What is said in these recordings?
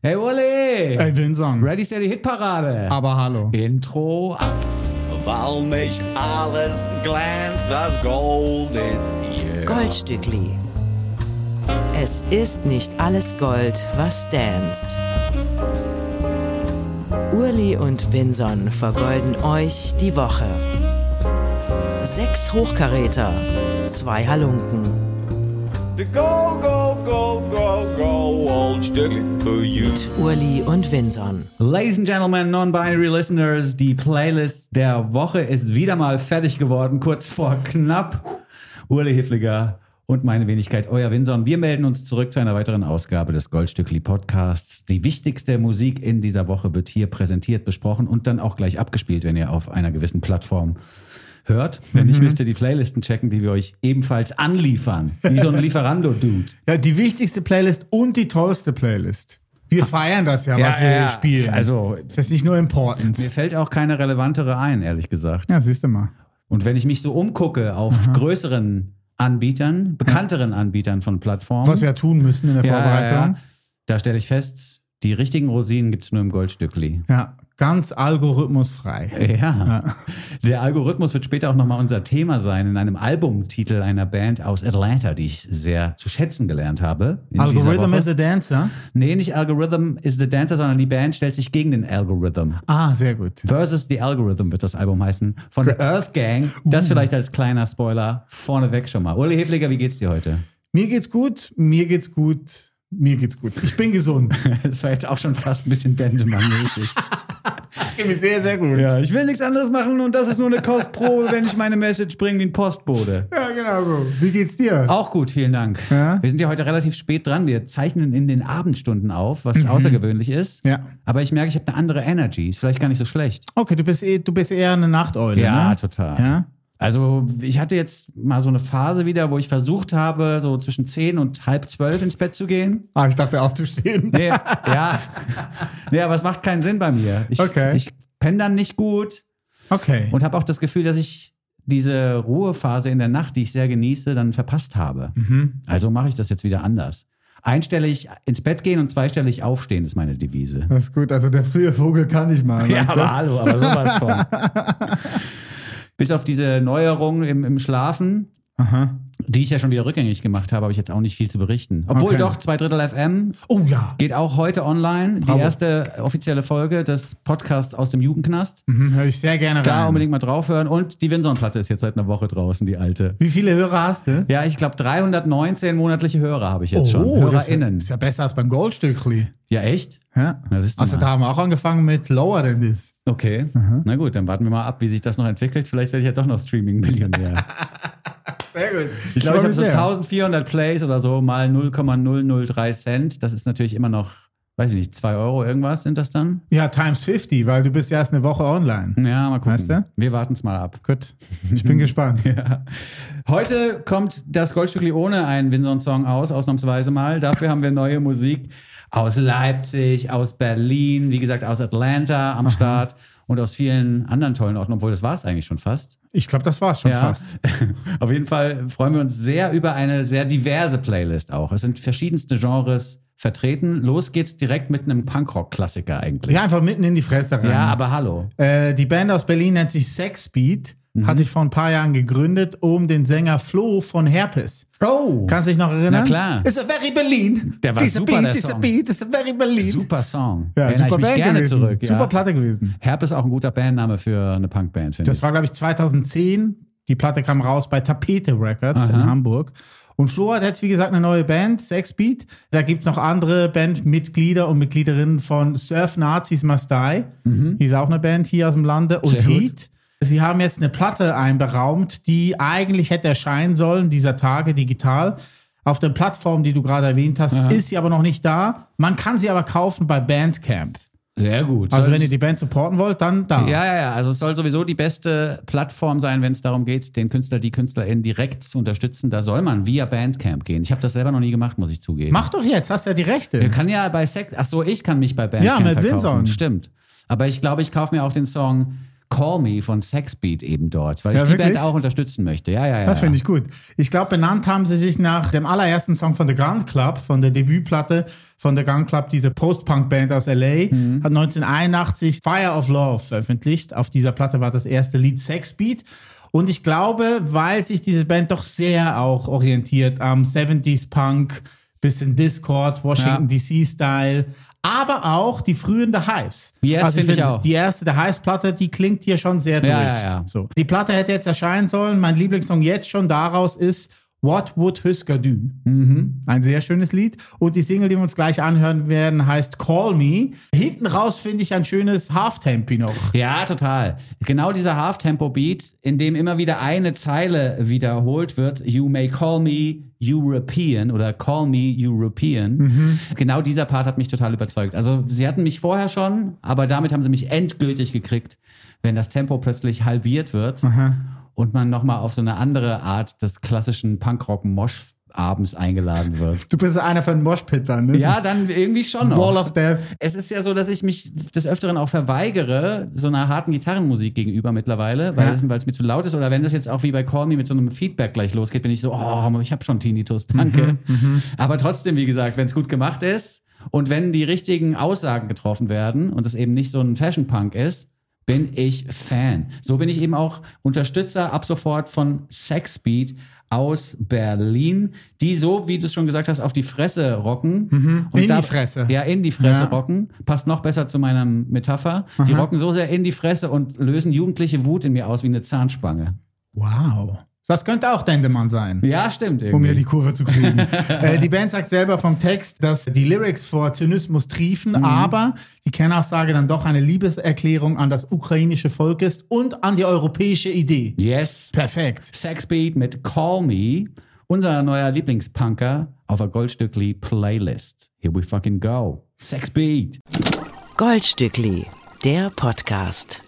Hey Uli! Ey, Vincent. Ready, steady, Hitparade! Aber hallo. Intro ab. Weil nicht alles glänzt, das Gold ist hier. Goldstückli. Es ist nicht alles Gold, was danst. Urli und Vinson vergolden euch die Woche. Sechs Hochkaräter, zwei Halunken. The go, go, go, go, go, you. Urli und Vinson. Ladies and Gentlemen, Non-Binary Listeners, die Playlist der Woche ist wieder mal fertig geworden, kurz vor knapp. Uli Hifliger und meine Wenigkeit, euer Winson. Wir melden uns zurück zu einer weiteren Ausgabe des Goldstückli Podcasts. Die wichtigste Musik in dieser Woche wird hier präsentiert, besprochen und dann auch gleich abgespielt, wenn ihr auf einer gewissen Plattform hört. Wenn nicht, müsst ihr die Playlisten checken, die wir euch ebenfalls anliefern. Wie so ein Lieferando-Dude. Ja, die wichtigste Playlist und die tollste Playlist. Wir feiern das ja, was wir hier spielen. Also, das ist nicht nur mir Importance. fällt auch keine relevantere ein, ehrlich gesagt. Ja, siehst du mal. Und wenn ich mich so umgucke auf größeren Anbietern, bekannteren Anbietern von Plattformen, Was wir tun müssen in der ja, Vorbereitung. ja, da stelle ich fest, die richtigen Rosinen gibt es nur im Goldstückli. Ja, ganz algorithmusfrei. Ja. Der Algorithmus wird später auch nochmal unser Thema sein in einem Albumtitel einer Band aus Atlanta, die ich sehr zu schätzen gelernt habe. Algorithm is a dancer. Nee, nicht Algorithm is the Dancer, sondern die Band stellt sich gegen den Algorithm. Ah, sehr gut. Versus the Algorithm wird das Album heißen. Von der Earth Gang. Das vielleicht als kleiner Spoiler vorneweg schon mal. Uli Hefliger, wie geht's dir heute? Mir geht's gut, mir geht's gut, mir geht's gut. Ich bin gesund. Das war jetzt auch schon fast ein bisschen Dendemann-mäßig. Das geht mir sehr, sehr gut. ja, ich will nichts anderes machen und das ist nur eine Kostprobe, wenn ich meine Message bringe wie ein Postbote. Ja, genau so. Wie geht's dir? Auch gut, vielen Dank. Ja? Wir sind ja heute relativ spät dran. Wir zeichnen in den Abendstunden auf, was außergewöhnlich ist. Ja. Aber ich merke, ich habe eine andere Energy. Ist vielleicht gar nicht so schlecht. Okay, du bist, eh, du bist eher eine Nachteule, Ja, ne? total. Ja? Also ich hatte jetzt mal so eine Phase wieder, wo ich versucht habe, so zwischen 10 und halb zwölf ins Bett zu gehen. Ah, ich dachte aufzustehen. Nee, ja. Nee, aber es macht keinen Sinn bei mir. Ich, Okay. ich penne dann nicht gut Okay. und habe auch das Gefühl, dass ich diese Ruhephase in der Nacht, die ich sehr genieße, dann verpasst habe. Mhm. Also mache ich das jetzt wieder anders. Einstellig ins Bett gehen und zweistellig aufstehen ist meine Devise. Das ist gut. Also der frühe Vogel kann ich mal. Ja, aber hallo, aber sowas von. Bis auf diese Neuerung im, im Schlafen, Aha. die ich ja schon wieder rückgängig gemacht habe, habe ich jetzt auch nicht viel zu berichten. Obwohl Okay. doch, zwei Drittel FM Oh ja. geht auch heute online. Bravo. Die erste offizielle Folge des Podcasts aus dem Jugendknast. Mhm, Höre ich sehr gerne Da rein. unbedingt mal draufhören. Und die Winson-Platte ist jetzt seit einer Woche draußen, die alte. Wie viele Hörer hast du? Ja, ich glaube 319 monatliche Hörer habe ich jetzt schon. Oh, das HörerInnen. ist ja besser als beim Goldstückli. Ja, echt? Ja. Na, Also mal. da haben wir auch angefangen mit Lower Than This. Okay. Na gut, dann warten wir mal ab, wie sich das noch entwickelt. Vielleicht werde ich ja doch noch Streaming-Millionär. Sehr gut. Ich glaube, ich habe so sehr. 1400 Plays oder so mal 0,003 Cent. Das ist natürlich immer noch, weiß ich nicht, 2 Euro irgendwas sind das dann? Ja, times 50, weil du bist ja erst eine Woche online. Ja, mal gucken. Weißt du? Wir warten es mal ab. Gut. Ich bin gespannt. Ja. Heute kommt das Goldstückli ohne einen Winson-Song aus, ausnahmsweise mal. Dafür haben wir neue Musik aus Leipzig, aus Berlin, wie gesagt, aus Atlanta am Start und aus vielen anderen tollen Orten, obwohl das war es eigentlich schon fast. Ich glaube, das war's schon Ja. fast. Auf jeden Fall freuen wir uns sehr über eine sehr diverse Playlist auch. Es sind verschiedenste Genres vertreten. Los geht's direkt mit einem Punkrock-Klassiker eigentlich. Ja, einfach mitten in die Fresse rein. Ja, aber hallo. Äh, die Band aus Berlin nennt sich Sexbeat, Mhm. hat sich vor ein paar Jahren gegründet, um den Sänger Flo von Herpes. Oh, Kannst du dich noch erinnern? Na klar. Ist a very Berlin. Der war super, Beat, der Song. Beat, ist a very Berlin. super Song. Ja, Erinnere super ich mich Band gerne gewesen. zurück. Super ja. Platte gewesen. Herb ist auch ein guter Bandname für eine Punkband, finde Das ich. war, glaube ich, 2010. Die Platte kam raus bei Tapete Records in Aha. Hamburg. Und Flo hat jetzt, wie gesagt, eine neue Band, Sexbeat. Da gibt es noch andere Bandmitglieder und Mitgliederinnen von Surf Nazis Must Die. Die ist auch eine Band hier aus dem Lande. Und Mhm. Sehr gut. Sie haben jetzt eine Platte einberaumt, die eigentlich hätte erscheinen sollen, dieser Tage digital. Auf der Plattform, die du gerade erwähnt hast, ist sie aber noch nicht da. Man kann sie aber kaufen bei Bandcamp. Sehr gut. Also Soll wenn ihr die Band supporten wollt, dann da. ja, ja, ja. Also es soll sowieso die beste Plattform sein, wenn es darum geht, den Künstler, die KünstlerInnen direkt zu unterstützen. Da soll man via Bandcamp gehen. Ich habe das selber noch nie gemacht, muss ich zugeben. Mach doch jetzt, hast ja die Rechte. Man kann ja bei Sekt. Ach so, ich kann mich bei Bandcamp Ja, mit verkaufen. Stimmt. Aber ich glaube, ich kaufe mir auch den Song Call Me von Sexbeat eben dort, weil ich Ja, die wirklich? Band auch unterstützen möchte. Ja, ja, ja. Das ja. finde ich gut. Ich glaube, benannt haben sie sich nach dem allerersten Song von The Gun Club, von der Debütplatte von The Gun Club, diese Post-Punk-Band aus L.A., Mhm. hat 1981 Fire of Love veröffentlicht. Auf dieser Platte war das erste Lied Sexbeat. Und ich glaube, weil sich diese Band doch sehr auch orientiert am 70s Punk, bisschen Discord, Washington DC-Style, aber auch die frühen The Hives. Yes, finde ich auch. Die erste The Hives-Platte, die klingt hier schon sehr durch. Ja, ja, ja. So. Die Platte hätte jetzt erscheinen sollen. Mein Lieblingssong jetzt schon daraus ist What Would Husker Do? Mhm. Ein sehr schönes Lied. Und die Single, die wir uns gleich anhören werden, heißt Call Me. Hinten raus finde ich ein schönes Halftempi noch. Ja, total. Genau dieser Half-Tempo-Beat, in dem immer wieder eine Zeile wiederholt wird. You may call me European oder call me European. Genau dieser Part hat mich total überzeugt. Also sie hatten mich vorher schon, aber damit haben sie mich endgültig gekriegt, wenn das Tempo plötzlich halbiert wird und man nochmal auf so eine andere Art des klassischen Punkrock-Mosch abends eingeladen wird. Du bist einer von Moshpittern, ne? Ja, dann irgendwie schon noch. Wall of Death. Es ist ja so, dass ich mich des Öfteren auch verweigere, so einer harten Gitarrenmusik gegenüber mittlerweile, weil Ja. es, mir zu laut ist. Oder wenn das jetzt auch wie bei Call Me mit so einem Feedback gleich losgeht, bin ich so, oh, ich habe schon Tinnitus, danke. Aber trotzdem, wie gesagt, wenn es gut gemacht ist und wenn die richtigen Aussagen getroffen werden und es eben nicht so ein Fashion-Punk ist, bin ich Fan. So bin ich eben auch Unterstützer ab sofort von Sexbeat aus Berlin, die so, wie du es schon gesagt hast, auf die Fresse rocken. Und in die Fresse. Ja, in die Fresse Ja. rocken. Passt noch besser zu meiner Metapher. Die rocken so sehr in die Fresse und lösen jugendliche Wut in mir aus wie eine Zahnspange. Wow. Das könnte auch Dendemann sein. Ja, stimmt. um Irgendwie. hier die Kurve zu kriegen. äh, die Band sagt selber vom Text, dass die Lyrics vor Zynismus triefen, Mhm. aber die Kernaussage dann doch eine Liebeserklärung an das ukrainische Volk ist und an die europäische Idee. yes. Perfekt. Sexbeat mit Call Me, unser neuer Lieblingspunker auf der Goldstückli Playlist. Here we fucking go. Sexbeat. Goldstückli, der Podcast.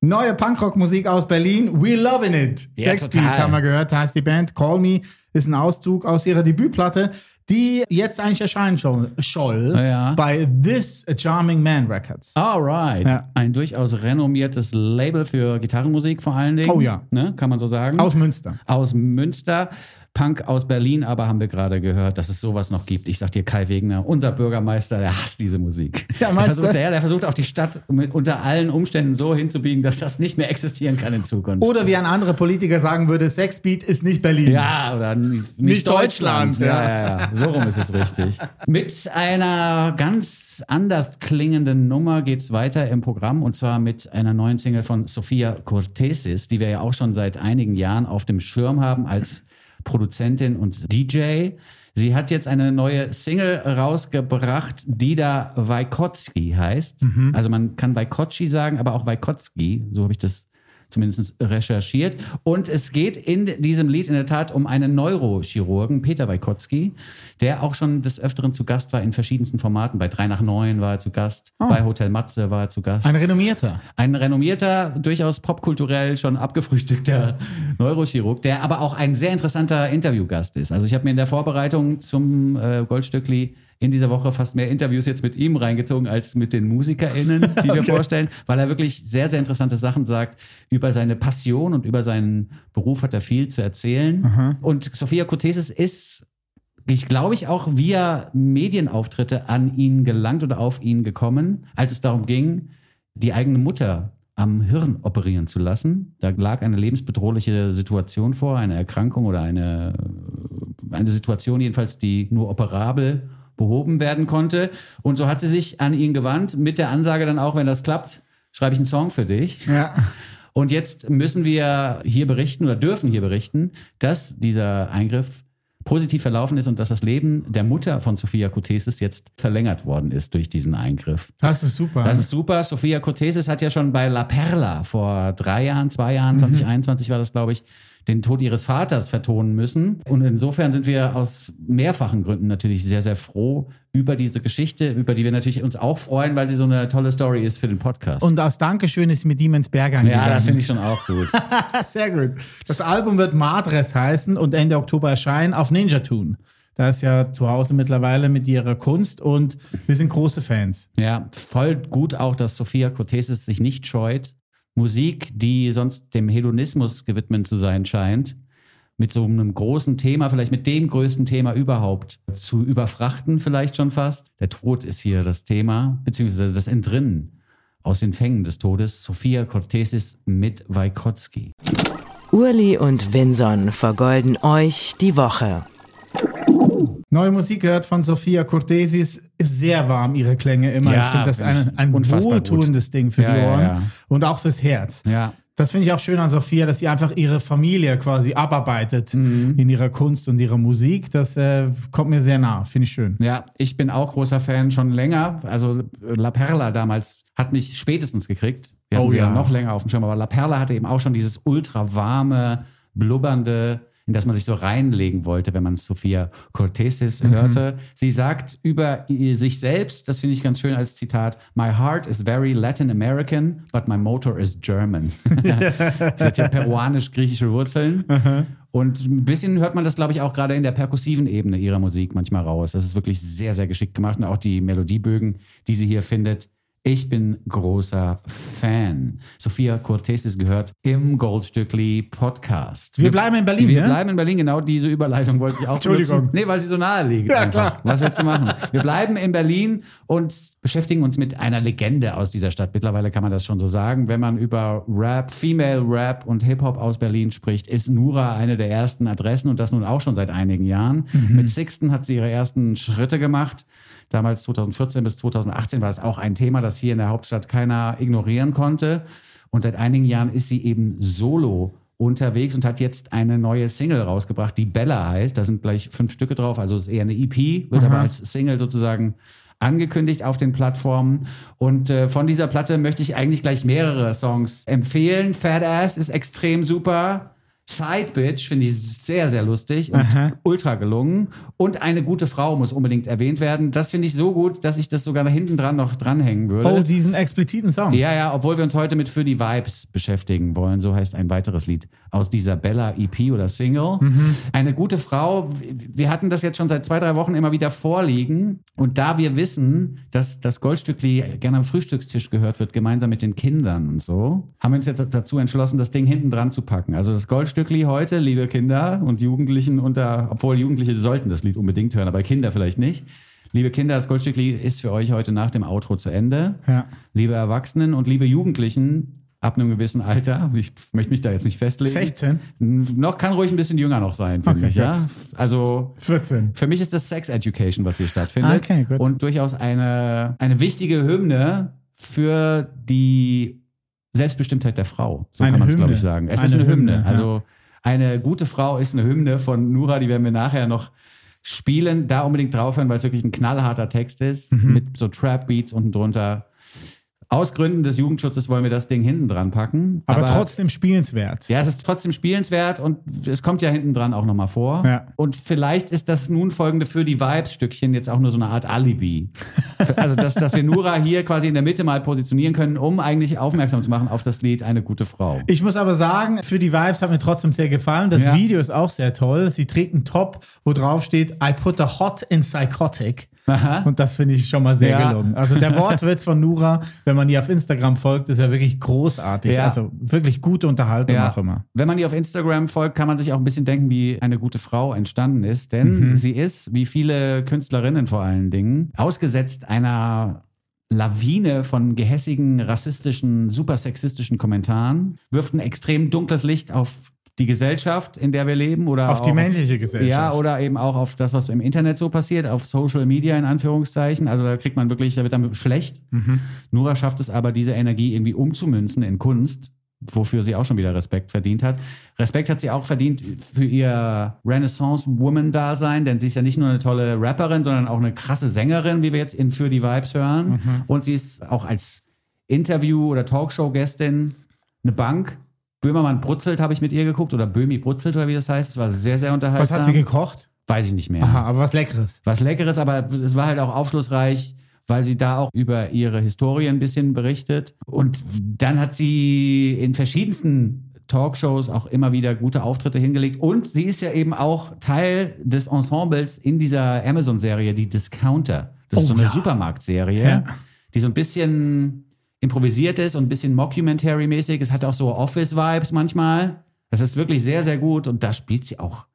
Neue Punkrock-Musik aus Berlin. We loving it. Ja, Sexbeat haben wir gehört, heißt die Band. Call Me ist ein Auszug aus ihrer Debütplatte, die jetzt eigentlich erscheinen soll, soll Ja. bei This Charming Man Records. Alright. Ja. Ein durchaus renommiertes Label für Gitarrenmusik vor allen Dingen. Oh ja. Ne, kann man so sagen. Aus Münster. aus Münster. Punk aus Berlin, aber haben wir gerade gehört, dass es sowas noch gibt. Ich sag dir, Kai Wegner, unser Bürgermeister, der hasst diese Musik. Ja, der, versucht, ja, der versucht auch die Stadt mit, unter allen Umständen so hinzubiegen, dass das nicht mehr existieren kann in Zukunft. Oder wie ein anderer Politiker sagen würde, Sexbeat ist nicht Berlin. Ja, oder nicht, Nicht Deutschland. Deutschland, ja. ja. Ja, So rum ist es richtig. Mit einer ganz anders klingenden Nummer geht's weiter im Programm und zwar mit einer neuen Single von Sophia Cortesis, die wir ja auch schon seit einigen Jahren auf dem Schirm haben als Produzentin und DJ. Sie hat jetzt eine neue Single rausgebracht, die da Wajkotski heißt. Also man kann Wajkotski sagen, aber auch Wajkotski, so habe ich das zumindest recherchiert. Und es geht in diesem Lied in der Tat um einen Neurochirurgen, Peter Wajkotski, der auch schon des Öfteren zu Gast war in verschiedensten Formaten. Bei 3 nach 9 war er zu Gast, bei Hotel Matze war er zu Gast. Ein renommierter. Ein renommierter, durchaus popkulturell schon abgefrühstückter Neurochirurg, der aber auch ein sehr interessanter Interviewgast ist. Also ich habe mir in der Vorbereitung zum äh, Goldstückli in dieser Woche fast mehr Interviews jetzt mit ihm reingezogen als mit den MusikerInnen, die wir vorstellen, weil er wirklich sehr, sehr interessante Sachen sagt. Über seine Passion und über seinen Beruf hat er viel zu erzählen. Und Sophia Kotesis ist ich glaube ich auch via Medienauftritte an ihn gelangt oder auf ihn gekommen, als es darum ging, die eigene Mutter am Hirn operieren zu lassen. Da lag eine lebensbedrohliche Situation vor, eine Erkrankung oder eine, eine Situation jedenfalls, die nur operabel behoben werden konnte. Und so hat sie sich an ihn gewandt mit der Ansage dann auch, wenn das klappt, schreibe ich einen Song für dich. Ja. Und jetzt müssen wir hier berichten oder dürfen hier berichten, dass dieser Eingriff positiv verlaufen ist und dass das Leben der Mutter von Sophia Kotesis jetzt verlängert worden ist durch diesen Eingriff. Das ist super. Das ist super. Sophia Kotesis hat ja schon bei La Perla vor drei Jahren, zwei Jahren, 2021 war das, glaube ich, den Tod ihres Vaters vertonen müssen. Und insofern sind wir aus mehrfachen Gründen natürlich sehr, sehr froh über diese Geschichte, über die wir natürlich uns auch freuen, weil sie so eine tolle Story ist für den Podcast. und als Dankeschön ist sie mit ihm ins Berg angegangen. ja, das finde ich schon auch gut. Sehr gut. Das Album wird Madres heißen und Ende Oktober erscheinen auf Ninja Tune. Da ist ja zu Hause mittlerweile mit ihrer Kunst und wir sind große Fans. Ja, voll gut auch, dass Sophia Kotesis sich nicht scheut, Musik, die sonst dem Hedonismus gewidmet zu sein scheint, mit so einem großen Thema, vielleicht mit dem größten Thema überhaupt, zu überfrachten vielleicht schon fast. Der Tod ist hier das Thema, beziehungsweise das Entrinnen aus den Fängen des Todes. Sophia Cortesis mit Wajkowski. Urli und Vinson vergolden euch die Woche. Neue Musik gehört von Sophia Cortesis, ist sehr warm, ihre Klänge immer. Ja, ich finde das find ein, ein wohltuendes Ding für Ja, die Ohren ja. und auch fürs Herz. Ja. Das finde ich auch schön an Sophia, dass sie einfach ihre Familie quasi abarbeitet Mhm. in ihrer Kunst und ihrer Musik. Das äh, kommt mir sehr nah, finde ich schön. Ja, ich bin auch großer Fan schon länger. Also La Perla damals hat mich spätestens gekriegt. Wir hatten Oh sie ja ja. noch länger auf dem Schirm, aber La Perla hatte eben auch schon dieses ultra warme, blubbernde, in das man sich so reinlegen wollte, wenn man Sophia Cortesis Mhm. hörte. Sie sagt über sich selbst, das finde ich ganz schön als Zitat, My heart is very Latin American, but my motor is German. Sie hat ja peruanisch-griechische Wurzeln. Und ein bisschen hört man das, glaube ich, auch gerade in der perkussiven Ebene ihrer Musik manchmal raus. Das ist wirklich sehr, sehr geschickt gemacht. Und auch die Melodiebögen, die sie hier findet. Ich bin großer Fan. Sophia Cortesis gehört im Goldstückli Podcast. Wir bleiben in Berlin, Wir ne? bleiben in Berlin, genau diese Überleitung wollte ich auch Entschuldigung. benutzen. Nee, weil sie so nahe liegt. Ja, einfach. klar. Was willst du machen? Wir bleiben in Berlin und beschäftigen uns mit einer Legende aus dieser Stadt. Mittlerweile kann man das schon so sagen. Wenn man über Rap, Female Rap und Hip-Hop aus Berlin spricht, ist Nura eine der ersten Adressen und das nun auch schon seit einigen Jahren. Mhm. Mit Sixten hat sie ihre ersten Schritte gemacht. Damals 2014 bis 2018 war es auch ein Thema, das hier in der Hauptstadt keiner ignorieren konnte. Und seit einigen Jahren ist sie eben solo unterwegs und hat jetzt eine neue Single rausgebracht, die Bella heißt. Da sind gleich fünf Stücke drauf, also es ist eher eine EP, wird aber als Single sozusagen angekündigt auf den Plattformen. Und äh, von dieser Platte möchte ich eigentlich gleich mehrere Songs empfehlen. Fat Ass ist extrem super. Side Bitch finde ich sehr, sehr lustig und ultra gelungen. Und eine gute Frau muss unbedingt erwähnt werden. Das finde ich so gut, dass ich das sogar da hinten dran noch dranhängen würde. Oh, diesen expliziten Song. Ja, ja, obwohl wir uns heute mit Für die Vibes beschäftigen wollen. So heißt ein weiteres Lied aus dieser Bella EP oder Single. Eine gute Frau. Wir hatten das jetzt schon seit zwei, drei Wochen immer wieder vorliegen. Und da wir wissen, dass das Goldstückli gerne am Frühstückstisch gehört wird, gemeinsam mit den Kindern und so, haben wir uns jetzt dazu entschlossen, das Ding hinten dran zu packen. Also das Goldstückli heute, liebe Kinder und Jugendlichen unter, obwohl Jugendliche sollten das Lied unbedingt hören, aber Kinder vielleicht nicht. Liebe Kinder, das Goldstückli ist für euch heute nach dem Outro zu Ende Ja. liebe Erwachsenen und liebe Jugendlichen ab einem gewissen Alter, ich möchte mich da jetzt nicht festlegen. 16? Noch kann ruhig ein bisschen jünger noch sein, finde Okay, ich, ja. Also 14. für mich ist das Sex Education, was hier stattfindet. Okay, gut. Und durchaus eine, eine wichtige Hymne für die Selbstbestimmtheit der Frau. So Eine kann man es, glaube ich, sagen. Es Eine ist eine Hymne. Hymne. Also eine gute Frau ist eine Hymne von Nura, die werden wir nachher noch spielen. Da unbedingt draufhören, weil es wirklich ein knallharter Text ist, Mhm. mit so Trap-Beats unten drunter. Aus Gründen des Jugendschutzes wollen wir das Ding hinten dran packen. Aber, trotzdem spielenswert. Ja, es ist trotzdem spielenswert und es kommt ja hinten dran auch nochmal vor. Ja. Und vielleicht ist das nun folgende für die Vibes-Stückchen jetzt auch nur so eine Art Alibi. also, dass, dass wir Nura hier quasi in der Mitte mal positionieren können, um eigentlich aufmerksam zu machen auf das Lied Eine gute Frau. Ich muss aber sagen, für die Vibes hat mir trotzdem sehr gefallen. Das Ja. Video ist auch sehr toll. Sie trägt einen Top, wo drauf steht, I put the hot in psychotic. Und das finde ich schon mal sehr Ja. gelungen. Also der Wortwitz von Nura, wenn man ihr auf Instagram folgt, ist ja wirklich großartig. Ja. Also wirklich gute Unterhaltung Ja. auch immer. Wenn man ihr auf Instagram folgt, kann man sich auch ein bisschen denken, wie eine gute Frau entstanden ist. Denn sie ist, wie viele Künstlerinnen vor allen Dingen, ausgesetzt einer Lawine von gehässigen, rassistischen, super sexistischen Kommentaren, wirft ein extrem dunkles Licht auf die Gesellschaft, in der wir leben oder Auf die menschliche Gesellschaft. Ja, oder eben auch auf das, was im Internet so passiert, auf Social Media in Anführungszeichen. Also da kriegt man wirklich, da wird dann schlecht. Mhm. Nura schafft es aber, diese Energie irgendwie umzumünzen in Kunst, wofür sie auch schon wieder Respekt verdient hat. Respekt hat sie auch verdient für ihr Renaissance-Woman-Dasein, denn sie ist ja nicht nur eine tolle Rapperin, sondern auch eine krasse Sängerin, wie wir jetzt in Für die Vibes hören. Mhm. Und sie ist auch als Interview- oder Talkshow-Gästin eine Bank. Böhmermann brutzelt, habe ich mit ihr geguckt, oder Böhmi brutzelt, oder wie das heißt. Es war sehr, sehr Was unterhaltsam. hat sie gekocht? Weiß ich nicht mehr. Aha, aber was Leckeres. Was Leckeres, aber es war halt auch aufschlussreich, weil sie da auch über ihre Historie ein bisschen berichtet. Und dann hat sie in verschiedensten Talkshows auch immer wieder gute Auftritte hingelegt. Und sie ist ja eben auch Teil des Ensembles in dieser Amazon-Serie, die Discounter. Das ist Oh so eine ja. Supermarktserie, Ja. die so ein bisschen improvisiert ist und ein bisschen Mockumentary-mäßig. Es hat auch so Office-Vibes manchmal. Das ist wirklich sehr, sehr gut und da spielt sie auch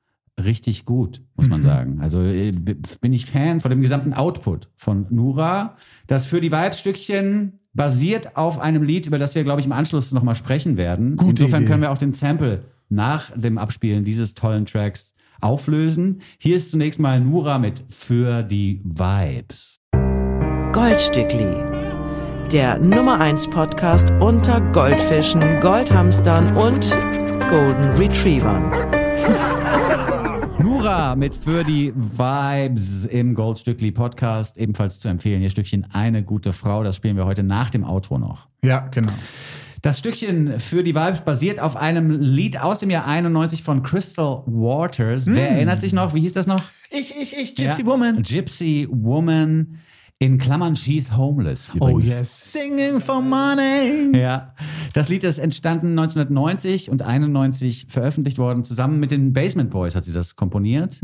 richtig gut, muss man sagen. Also äh, bin ich Fan von dem gesamten Output von Nura. Das für die Vibes-Stückchen basiert auf einem Lied, über das wir, glaube ich, im Anschluss nochmal sprechen werden. Gute Insofern Idee. können wir auch den Sample nach dem Abspielen dieses tollen Tracks auflösen. Hier ist zunächst mal Nura mit Für die Vibes. Goldstückli. Der Nummer 1 Podcast unter Goldfischen, Goldhamstern und Golden Retrievern. Nura mit Für die Vibes im Goldstückli Podcast. Ebenfalls zu empfehlen, ihr Stückchen Eine gute Frau. Das spielen wir heute nach dem Outro noch. Ja, genau. Das Stückchen für die Vibes basiert auf einem Lied aus dem Jahr 91 von Crystal Waters. Wer erinnert sich noch? Wie hieß das noch? Ich, ich, ich, Gypsy Ja. Woman. Gypsy Woman. In Klammern, she's homeless. Oh Übrigens. yes. Singing for money. Ja, das Lied ist entstanden 1990 und 91 veröffentlicht worden. Zusammen mit den Basement Boys hat sie das komponiert,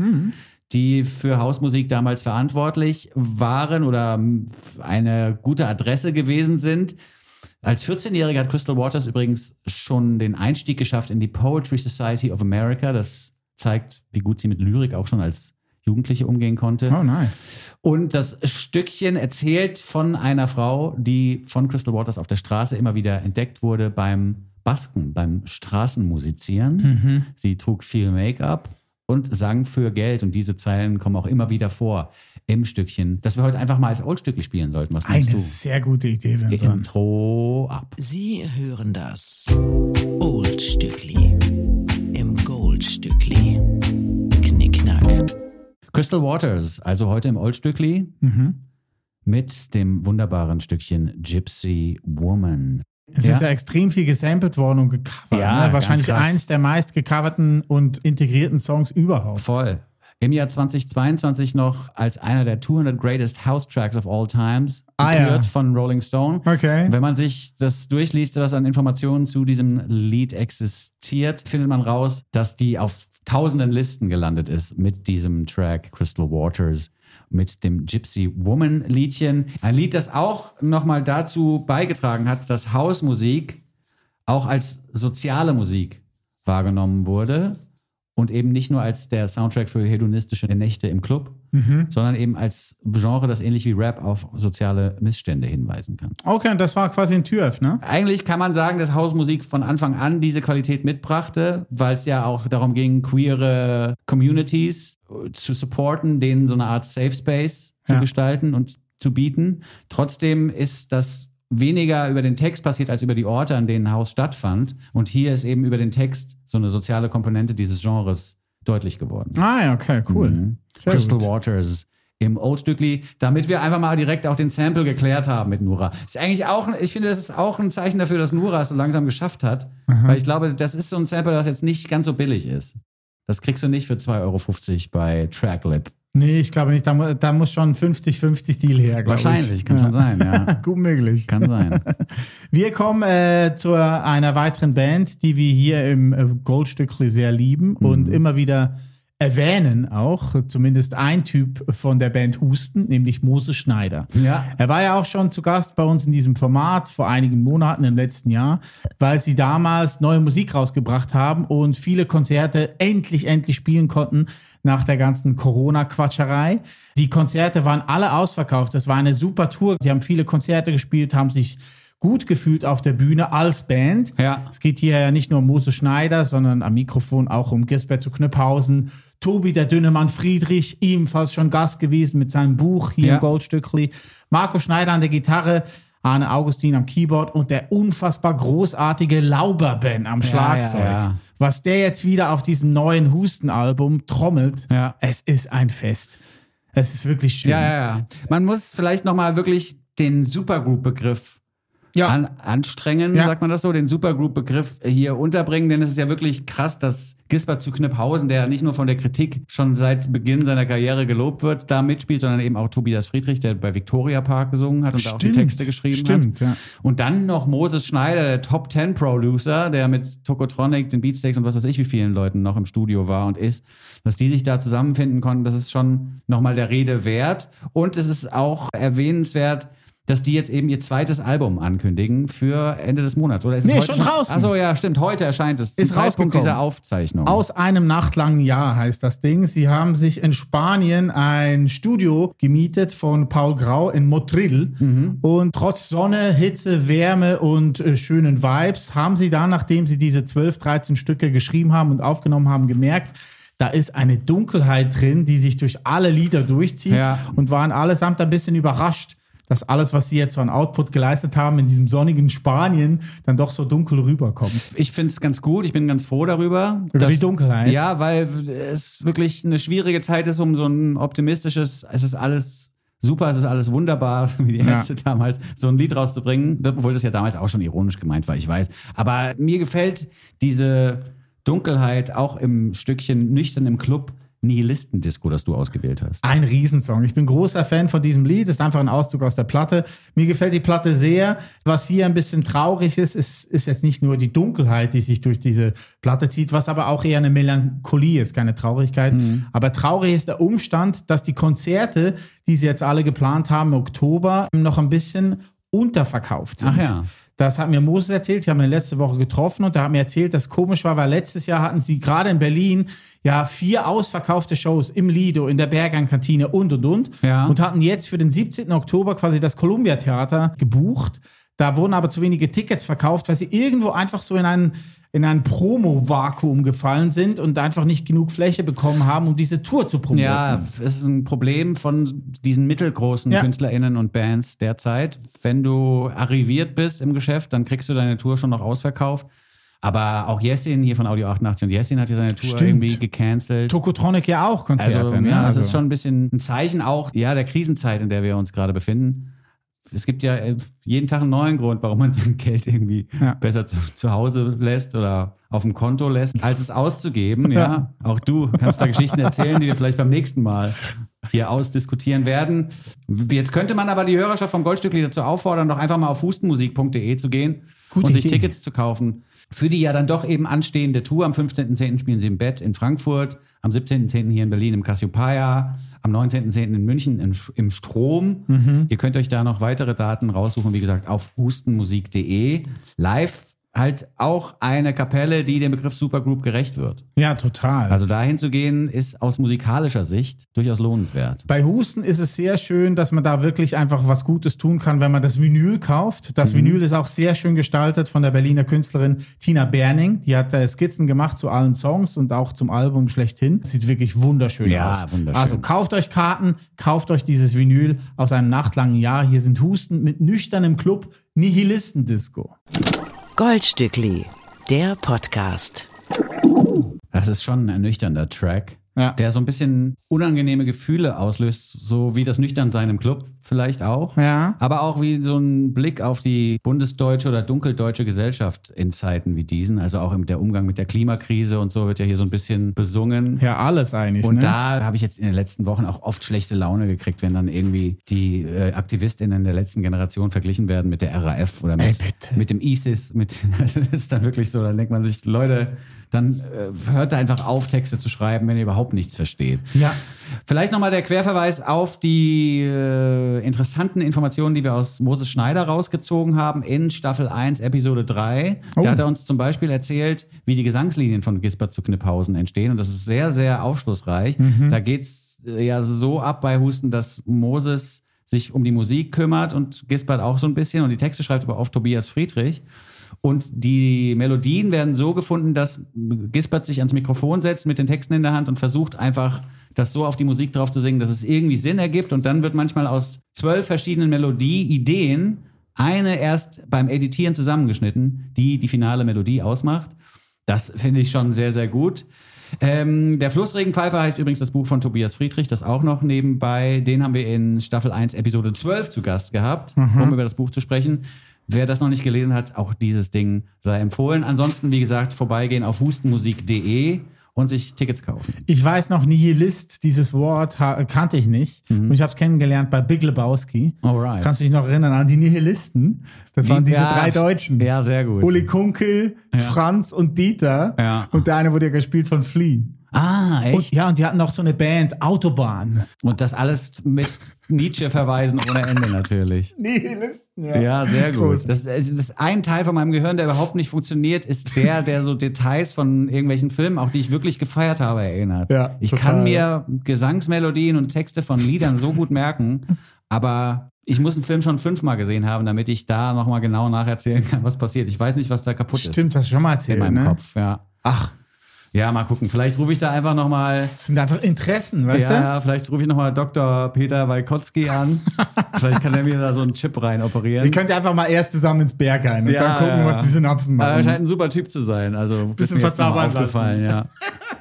die für Hausmusik damals verantwortlich waren oder eine gute Adresse gewesen sind. Als 14-Jährige hat Crystal Waters übrigens schon den Einstieg geschafft in die Poetry Society of America. Das zeigt, wie gut sie mit Lyrik auch schon als Jugendliche umgehen konnte. Oh, nice. Und das Stückchen erzählt von einer Frau, die von Crystal Waters auf der Straße immer wieder entdeckt wurde beim Basken, beim Straßenmusizieren. Sie trug viel Make-up und sang für Geld. Und diese Zeilen kommen auch immer wieder vor im Stückchen, das wir heute einfach mal als Oldstückli spielen sollten. Was meinst Eine du? sehr gute Idee, Vincent. Intro ab. Sie hören das Oldstückli im Goldstückli. Knickknack. Crystal Waters, also heute im Oldstückli mit dem wunderbaren Stückchen Gypsy Woman. Es Ja. ist ja extrem viel gesampelt worden und gecovert. Ja, ne? Wahrscheinlich eins der meist gecoverten und integrierten Songs überhaupt. Voll. Im Jahr 2022 noch als einer der 200 Greatest House Tracks of All Times Ah, gekürt ja. von Rolling Stone. Okay. Wenn man sich das durchliest, was an Informationen zu diesem Lied existiert, findet man raus, dass die auf tausenden Listen gelandet ist mit diesem Track Crystal Waters, mit dem Gypsy Woman Liedchen. Ein Lied, das auch nochmal dazu beigetragen hat, dass Hausmusik auch als soziale Musik wahrgenommen wurde und eben nicht nur als der Soundtrack für hedonistische Nächte im Club, sondern eben als Genre, das ähnlich wie Rap auf soziale Missstände hinweisen kann. Okay, und das war quasi ein Türöffner. Eigentlich kann man sagen, dass Hausmusik von Anfang an diese Qualität mitbrachte, weil es ja auch darum ging, queere Communities zu supporten, denen so eine Art Safe Space zu Ja. gestalten und zu bieten. Trotzdem ist das weniger über den Text passiert als über die Orte, an denen Haus stattfand. Und hier ist eben über den Text so eine soziale Komponente dieses Genres deutlich geworden. Ah ja, okay, cool. Mhm. Crystal gut. Waters im Oldstückli, damit wir einfach mal direkt auch den Sample geklärt haben mit Nura. Ist eigentlich auch, ich finde, das ist auch ein Zeichen dafür, dass Nura es so langsam geschafft hat, weil ich glaube, das ist so ein Sample, das jetzt nicht ganz so billig ist. Das kriegst du nicht für 2,50 Euro bei Tracklip. Nee, ich glaube nicht. Da, da muss schon 50-50 Deal her, glaube ich. Wahrscheinlich, kann ja. schon sein, ja. Gut möglich. Kann sein. Wir kommen äh, zu einer weiteren Band, die wir hier im äh, Goldstückli sehr lieben und Mhm. immer wieder erwähnen auch. Zumindest ein Typ von der Band Husten, nämlich Moses Schneider. Ja. Er war ja auch schon zu Gast bei uns in diesem Format vor einigen Monaten im letzten Jahr, weil sie damals neue Musik rausgebracht haben und viele Konzerte endlich, endlich spielen konnten nach der ganzen Corona-Quatscherei. Die Konzerte waren alle ausverkauft. Das war eine super Tour. Sie haben viele Konzerte gespielt, haben sich gut gefühlt auf der Bühne als Band. Ja. Es geht hier ja nicht nur um Mose Schneider, sondern am Mikrofon auch um Gisbert zu Knüpphausen, Tobi der Dünnemann Friedrich, ebenfalls schon Gast gewesen mit seinem Buch hier Ja. im Goldstückli, Marco Schneider an der Gitarre, Arne Augustin am Keyboard und der unfassbar großartige Lauber-Ben am Schlagzeug. ja, ja. Was der jetzt wieder auf diesem neuen Husten-Album trommelt, Ja. es ist ein Fest. Es ist wirklich schön. Ja, ja, ja. Man muss vielleicht nochmal wirklich den Supergroup-Begriff Ja. an, anstrengen, Ja. sagt man das so, den Supergroup-Begriff hier unterbringen, denn es ist ja wirklich krass, dass Gisbert zu Knipphausen, der nicht nur von der Kritik schon seit Beginn seiner Karriere gelobt wird, da mitspielt, sondern eben auch Tobias Friedrich, der bei Victoria Park gesungen hat und da auch die Stimmt. Texte geschrieben Stimmt, hat. ja. Und dann noch Moses Schneider, der Top Ten Producer, der mit Tokotronic, den Beatsteaks und was weiß ich wie vielen Leuten noch im Studio war und ist, dass die sich da zusammenfinden konnten, das ist schon nochmal der Rede wert. Und es ist auch erwähnenswert, dass die jetzt eben ihr zweites Album ankündigen für Ende des Monats. Oder ist es Nee, heute schon draußen. Achso, ja, stimmt. Heute erscheint es. Ist Zeitpunkt dieser Aufzeichnung. Aus einem nachtlangen Jahr heißt das Ding. Sie haben sich in Spanien ein Studio gemietet von Paul Grau in Motril. Und trotz Sonne, Hitze, Wärme und äh, schönen Vibes haben sie dann, nachdem sie diese 12, 13 Stücke geschrieben haben und aufgenommen haben, gemerkt, da ist eine Dunkelheit drin, die sich durch alle Lieder durchzieht Ja. und waren allesamt ein bisschen überrascht, dass alles, was sie jetzt so an Output geleistet haben in diesem sonnigen Spanien, dann doch so dunkel rüberkommt. Ich finde es ganz gut, ich bin ganz froh darüber. Über die Dunkelheit? Ja, weil es wirklich eine schwierige Zeit ist, um so ein optimistisches, es ist alles super, es ist alles wunderbar, wie die Ja. Ärzte damals, so ein Lied rauszubringen, obwohl das ja damals auch schon ironisch gemeint war, ich weiß. Aber mir gefällt diese Dunkelheit auch im Stückchen Nüchtern im Club Nihilistendisco, das du ausgewählt hast. Ein Riesensong. Ich bin großer Fan von diesem Lied. Ist einfach ein Auszug aus der Platte. Mir gefällt die Platte sehr. Was hier ein bisschen traurig ist, ist, ist jetzt nicht nur die Dunkelheit, die sich durch diese Platte zieht, was aber auch eher eine Melancholie ist, keine Traurigkeit. Aber traurig ist der Umstand, dass die Konzerte, die sie jetzt alle geplant haben im Oktober, noch ein bisschen unterverkauft sind. Ach ja. Das hat mir Moses erzählt. Ich habe ihn letzte Woche getroffen und der hat mir erzählt, dass komisch war, weil letztes Jahr hatten sie gerade in Berlin ja vier ausverkaufte Shows im Lido, in der Bergern-Kantine und und und. Ja. Und hatten jetzt für den 17. Oktober quasi das Columbia Theater gebucht. Da wurden aber zu wenige Tickets verkauft, weil sie irgendwo einfach so in einen in ein Promo-Vakuum gefallen sind und einfach nicht genug Fläche bekommen haben, um diese Tour zu promoten. Ja, es ist ein Problem von diesen mittelgroßen Ja. KünstlerInnen und Bands derzeit. Wenn du arriviert bist im Geschäft, dann kriegst du deine Tour schon noch ausverkauft. Aber auch Jessin hier von Audio 88 und Jessin hat ja seine Tour Stimmt. irgendwie gecancelt. Tokotronic ja auch Konzerte. Also, ne? ja, das Also- ist schon ein bisschen ein Zeichen auch ja, der Krisenzeit, in der wir uns gerade befinden. Es gibt ja äh, jeden Tag einen neuen Grund, warum man sein Geld irgendwie Ja. besser zu, zu Hause lässt oder auf dem Konto lässt, als es auszugeben. Ja. Auch du kannst da Geschichten erzählen, die wir vielleicht beim nächsten Mal hier ausdiskutieren werden. Jetzt könnte man aber die Hörerschaft vom Goldstückli dazu auffordern, doch einfach mal auf hustenmusik.de zu gehen Gute und sich Idee. Tickets zu kaufen. Für die ja dann doch eben anstehende Tour. Am 15.10. spielen sie im Bett in Frankfurt, am 17.10. hier in Berlin im Cassiopeia, am 19.10. in München im, im Strom. Mhm. Ihr könnt euch da noch weitere Daten raussuchen, wie gesagt, auf hustenmusik.de. Live halt auch eine Kapelle, die dem Begriff Supergroup gerecht wird. ja, total. Also dahin zu gehen, ist aus musikalischer Sicht durchaus lohnenswert. Bei Husten ist es sehr schön, dass man da wirklich einfach was Gutes tun kann, wenn man das Vinyl kauft. Das Vinyl ist auch sehr schön gestaltet von der Berliner Künstlerin Tina Berning. Die hat äh, Skizzen gemacht zu allen Songs und auch zum Album schlechthin. Sieht wirklich wunderschön Ja, aus. wunderschön. Also kauft euch Karten, kauft euch dieses Vinyl aus einem nachtlangen Jahr. Hier sind Husten mit nüchternem Club Nihilistendisco. Goldstückli, der Podcast. Das ist schon ein ernüchternder Track, Ja. der so ein bisschen unangenehme Gefühle auslöst, so wie das Nüchternsein im Club vielleicht auch. Ja. Aber auch wie so ein Blick auf die bundesdeutsche oder dunkeldeutsche Gesellschaft in Zeiten wie diesen. Also auch im, der Umgang mit der Klimakrise und so wird ja hier so ein bisschen besungen. Ja, alles eigentlich. Und ne? da habe ich jetzt in den letzten Wochen auch oft schlechte Laune gekriegt, wenn dann irgendwie die äh, AktivistInnen der letzten Generation verglichen werden mit der RAF oder mit, Ey, mit dem ISIS. Mit, also das ist dann wirklich so, dann denkt man sich, Leute, dann äh, hört einfach auf, Texte zu schreiben, wenn ihr überhaupt nichts versteht. Ja. Vielleicht nochmal der Querverweis auf die äh, interessanten Informationen, die wir aus Moses Schneider rausgezogen haben in Staffel 1, Episode 3. Oh. Da hat er uns zum Beispiel erzählt, wie die Gesangslinien von Gisbert zu Knipphausen entstehen. Und das ist sehr, sehr aufschlussreich. Da geht's äh, ja so ab bei Husten, dass Moses sich um die Musik kümmert und Gisbert auch so ein bisschen. Und die Texte schreibt aber oft Tobias Friedrich. Und die Melodien werden so gefunden, dass Gisbert sich ans Mikrofon setzt mit den Texten in der Hand und versucht einfach, das so auf die Musik drauf zu singen, dass es irgendwie Sinn ergibt. Und dann wird manchmal aus zwölf verschiedenen Melodie-Ideen eine erst beim Editieren zusammengeschnitten, die die finale Melodie ausmacht. Das finde ich schon sehr, sehr gut. Ähm, der Flussregenpfeifer heißt übrigens das Buch von Tobias Friedrich, das auch noch nebenbei. Den haben wir in Staffel 1, Episode 12 zu Gast gehabt, um über das Buch zu sprechen. Wer das noch nicht gelesen hat, auch dieses Ding sei empfohlen. Ansonsten, wie gesagt, vorbeigehen auf hustenmusik.de und sich Tickets kaufen. Ich weiß noch, Nihilist, dieses Wort kannte ich nicht. Und ich habe es kennengelernt bei Big Lebowski. Alright. Kannst du dich noch erinnern an die Nihilisten? Das waren diese Ja, drei Deutschen. Ja, sehr gut. Uli Kunkel, Franz und Dieter. Ja. Und der eine wurde ja gespielt von Flea. Ah, echt? Und, ja, und die hatten auch so eine Band, Autobahn. Und das alles mit Nietzsche-Verweisen ohne Ende natürlich. Nihilisten, Ja, sehr gut. Das, das ist ein Teil von meinem Gehirn, der überhaupt nicht funktioniert, ist der, der so Details von irgendwelchen Filmen, auch die ich wirklich gefeiert habe, erinnert. Ja, ich total. kann mir Gesangsmelodien und Texte von Liedern so gut merken, aber ich muss einen Film schon fünfmal gesehen haben, damit ich da nochmal genau nacherzählen kann, was passiert. Ich weiß nicht, was da kaputt Stimmt, hast du schon mal ist in erzählt, meinem ne? Kopf. Ja. Ach, ja, mal gucken. Vielleicht rufe ich da einfach nochmal das sind einfach Interessen, weißt ja, ja, vielleicht rufe ich nochmal Dr. Peter Walkotzki an. vielleicht kann er mir da so einen Chip rein du? operieren. Ihr könnt ja einfach mal erst zusammen ins Berg ein und Ja, dann gucken, ja, was die Synapsen Aber er machen. scheint ein super Typ zu sein. Also Bisschen ist mir jetzt noch mal verzaubern aufgefallen, ja.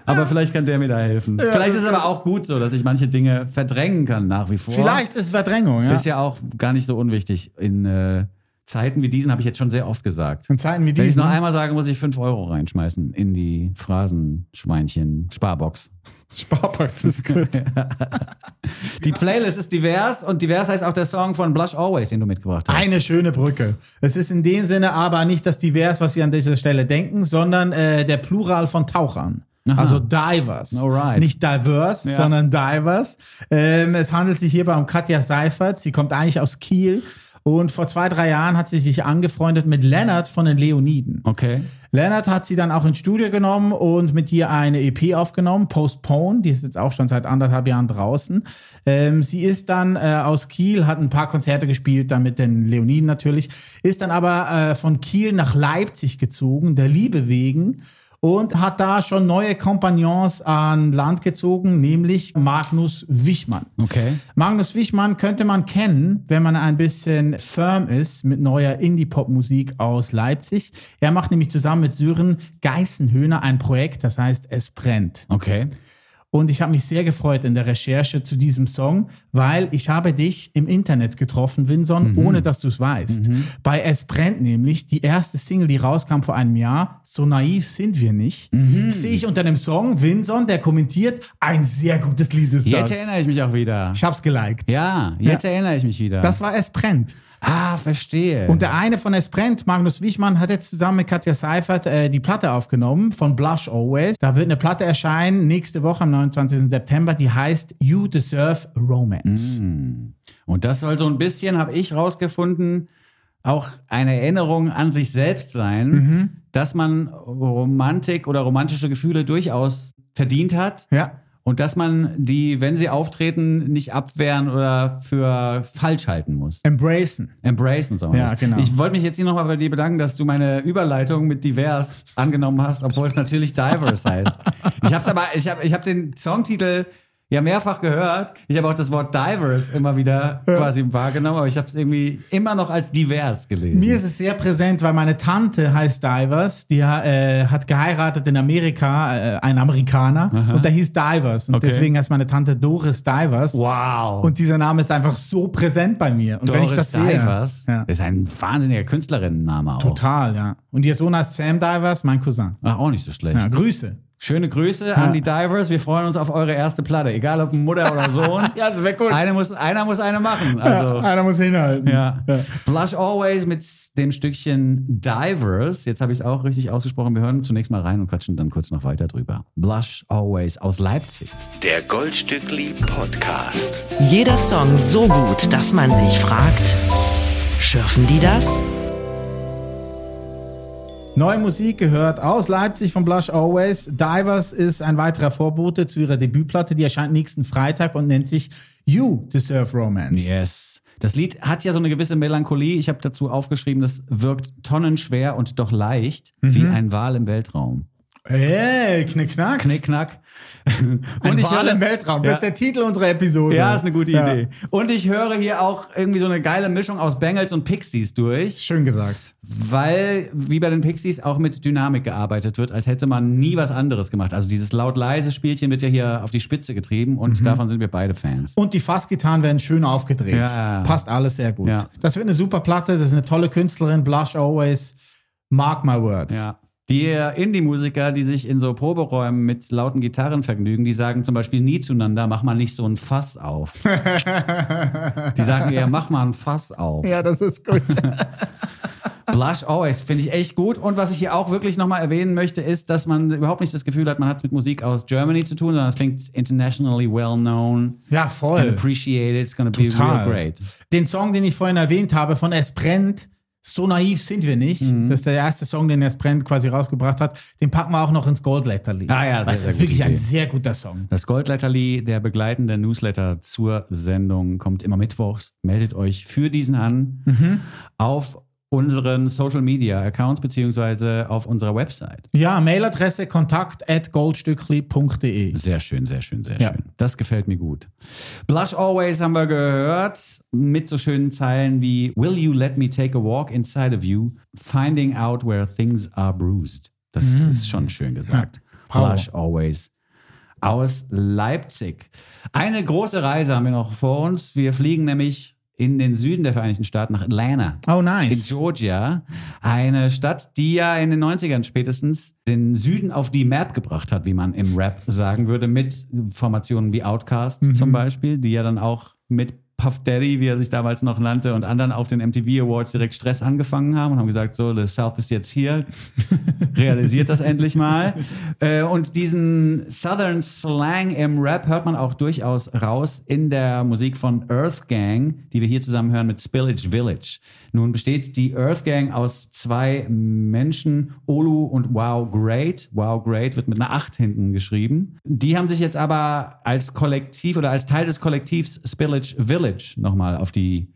Aber vielleicht kann der mir da helfen. vielleicht ist es aber auch gut so, dass ich manche Dinge verdrängen kann nach wie vor. Vielleicht ist Verdrängung, ja. Ist ja auch gar nicht so unwichtig. In äh, Zeiten wie diesen habe ich jetzt schon sehr oft gesagt. In Zeiten wie Wenn ich es diesen. noch einmal sage, muss ich 5 Euro reinschmeißen in die Phrasenschweinchen Sparbox. Sparbox ist gut. Die Playlist ist divers und divers heißt auch der Song von Blush Always, den du mitgebracht hast. Eine schöne Brücke. Es ist in dem Sinne aber nicht das Divers, was Sie an dieser Stelle denken, sondern äh, der Plural von Tauchern. Also Divers. Alright. Nicht diverse, Ja. sondern Divers. Ähm, es handelt sich hierbei um Katja Seifert. Sie kommt eigentlich aus Kiel. Und vor zwei, drei Jahren hat sie sich angefreundet mit Lennart von den Leoniden. Okay. Lennart hat sie dann auch ins Studio genommen und mit ihr eine EP aufgenommen, Postpone, die ist jetzt auch schon seit anderthalb Jahren draußen. Ähm, sie ist dann äh, aus Kiel, hat ein paar Konzerte gespielt, dann mit den Leoniden natürlich, ist dann aber äh, von Kiel nach Leipzig gezogen, der Liebe wegen. Und hat da schon neue Kompagnons an Land gezogen, nämlich Magnus Wichmann. Okay. Magnus Wichmann könnte man kennen, wenn man ein bisschen firm ist mit neuer Indie-Pop-Musik aus Leipzig. Er macht nämlich zusammen mit Sören Geißenhöhner ein Projekt, das heißt Es brennt. Okay. Und ich habe mich sehr gefreut in der Recherche zu diesem Song, weil ich habe dich im Internet getroffen, Vinson, ohne dass du es weißt. Bei Es brennt nämlich, die erste Single, die rauskam vor einem Jahr, So naiv sind wir nicht, sehe ich unter dem Song Vinson, der kommentiert, ein sehr gutes Lied ist Jetzt das. erinnere ich mich auch wieder. Ich hab's geliked. Ja, jetzt Ja. erinnere ich mich wieder. Das war Es brennt. Ah, verstehe. Und der eine von Es brennt, Magnus Wichmann, hat jetzt zusammen mit Katja Seifert äh, die Platte aufgenommen von Blush Always. Da wird eine Platte erscheinen nächste Woche am 29. September, die heißt You Deserve Romance. Und das soll so ein bisschen, habe ich rausgefunden, auch eine Erinnerung an sich selbst sein, Mhm. dass man Romantik oder romantische Gefühle durchaus verdient hat. Ja. Und dass man die, wenn sie auftreten, nicht abwehren oder für falsch halten muss. Embracen. Embracen, so. Ja, genau. Ich wollte mich jetzt hier nochmal bei dir bedanken, dass du meine Überleitung mit divers angenommen hast, obwohl es natürlich divers heißt. Ich habe aber, ich habe ich hab den Songtitel ja mehrfach gehört. Ich habe auch das Wort divers immer wieder quasi wahrgenommen, aber ich habe es irgendwie immer noch als divers gelesen. Mir ist es sehr präsent, weil meine Tante heißt Divers. Die äh, hat geheiratet in Amerika, äh, ein Amerikaner. Und der hieß Divers. Und Okay. deswegen heißt meine Tante Doris Divers. wow. Und dieser Name ist einfach so präsent bei mir. Und wenn ich das sehe. Divers Ja. ist ein wahnsinniger Künstlerinnenname auch. Total, ja. Und ihr Sohn heißt Sam Divers, mein Cousin. Ach, auch nicht so schlecht. Ja, Grüße. Schöne Grüße an die Divers. Wir freuen uns auf eure erste Platte. Egal ob Mutter oder Sohn. Ja, das wäre gut. Eine muss, einer muss eine machen. Also, Einer muss hinhalten. ja. Blush Always mit dem Stückchen Divers. Jetzt habe ich es auch richtig ausgesprochen. Wir hören zunächst mal rein und quatschen dann kurz noch weiter drüber. Blush Always aus Leipzig. Der Goldstückli Podcast. Jeder Song so gut, dass man sich fragt, schürfen die das? Neue Musik gehört aus Leipzig von Blush Always. Divers ist ein weiterer Vorbote zu ihrer Debütplatte. Die erscheint nächsten Freitag und nennt sich You Deserve Romance. Yes. Das Lied hat ja so eine gewisse Melancholie. Ich habe dazu aufgeschrieben, das wirkt tonnenschwer und doch leicht, wie ein Wal im Weltraum. Hey, knickknack. Knickknack. Ein ich höre- im Weltraum. Das Ja. ist der Titel unserer Episode. Ja, ist eine gute Ja. Idee. Und ich höre hier auch irgendwie so eine geile Mischung aus Bengals und Pixies durch, Schön gesagt. weil wie bei den Pixies auch mit Dynamik gearbeitet wird, als hätte man nie was anderes gemacht. Also dieses laut-leise Spielchen wird ja hier auf die Spitze getrieben und davon sind wir beide Fans. Und die Fassgitarren werden schön aufgedreht. Ja. Passt alles sehr gut. Das wird eine super Platte. Das ist eine tolle Künstlerin. Blush Always. Mark my words. Ja. Die Indie-Musiker, die sich in so Proberäumen mit lauten Gitarren vergnügen, die sagen zum Beispiel nie zueinander, mach mal nicht so ein Fass auf. die sagen eher, mach mal ein Fass auf. Ja, das ist gut. Blush Always finde ich echt gut. Und was ich hier auch wirklich nochmal erwähnen möchte, ist, dass man überhaupt nicht das Gefühl hat, man hat es mit Musik aus Germany zu tun, sondern es klingt internationally well known. Ja, And voll. appreciated. It's gonna be Total. real great. Den Song, den ich vorhin erwähnt habe, von Es brennt, so naiv sind wir nicht. Mhm. Das ist der erste Song, den Es brennt quasi rausgebracht hat. Den packen wir auch noch ins Goldletter-Lied. Ah ja, sehr, Das ist sehr wirklich ein Idee. sehr guter Song. Das Goldletterli, der begleitende Newsletter zur Sendung, kommt immer mittwochs. Meldet euch für diesen an Mhm. auf unseren Social Media Accounts beziehungsweise auf unserer Website. Ja, Mailadresse kontakt at goldstückli.de. Sehr schön, sehr schön, sehr Ja. schön. Das gefällt mir gut. Blush Always haben wir gehört mit so schönen Zeilen wie Will you let me take a walk inside of you, finding out where things are bruised. Das ist schon schön gesagt. Power. Blush Always aus Leipzig. Eine große Reise haben wir noch vor uns. Wir fliegen nämlich in den Süden der Vereinigten Staaten nach Atlanta. Oh, In nice. Georgia, eine Stadt, die ja in den 90ern spätestens den Süden auf die Map gebracht hat, wie man im Rap sagen würde, mit Formationen wie Outkast Mhm. zum Beispiel, die ja dann auch mit Puff Daddy, wie er sich damals noch nannte, und anderen auf den MTV Awards direkt Stress angefangen haben und haben gesagt, so, the South ist jetzt hier, realisiert das endlich mal. Äh, und diesen Southern Slang im Rap hört man auch durchaus raus in der Musik von Earth Gang, die wir hier zusammen hören mit Spillage Village. Nun besteht die Earth Gang aus zwei Menschen, Olu und Wow Great. Wow Great wird mit einer 8 hinten geschrieben. Die haben sich jetzt aber als Kollektiv oder als Teil des Kollektivs Spillage Village nochmal auf die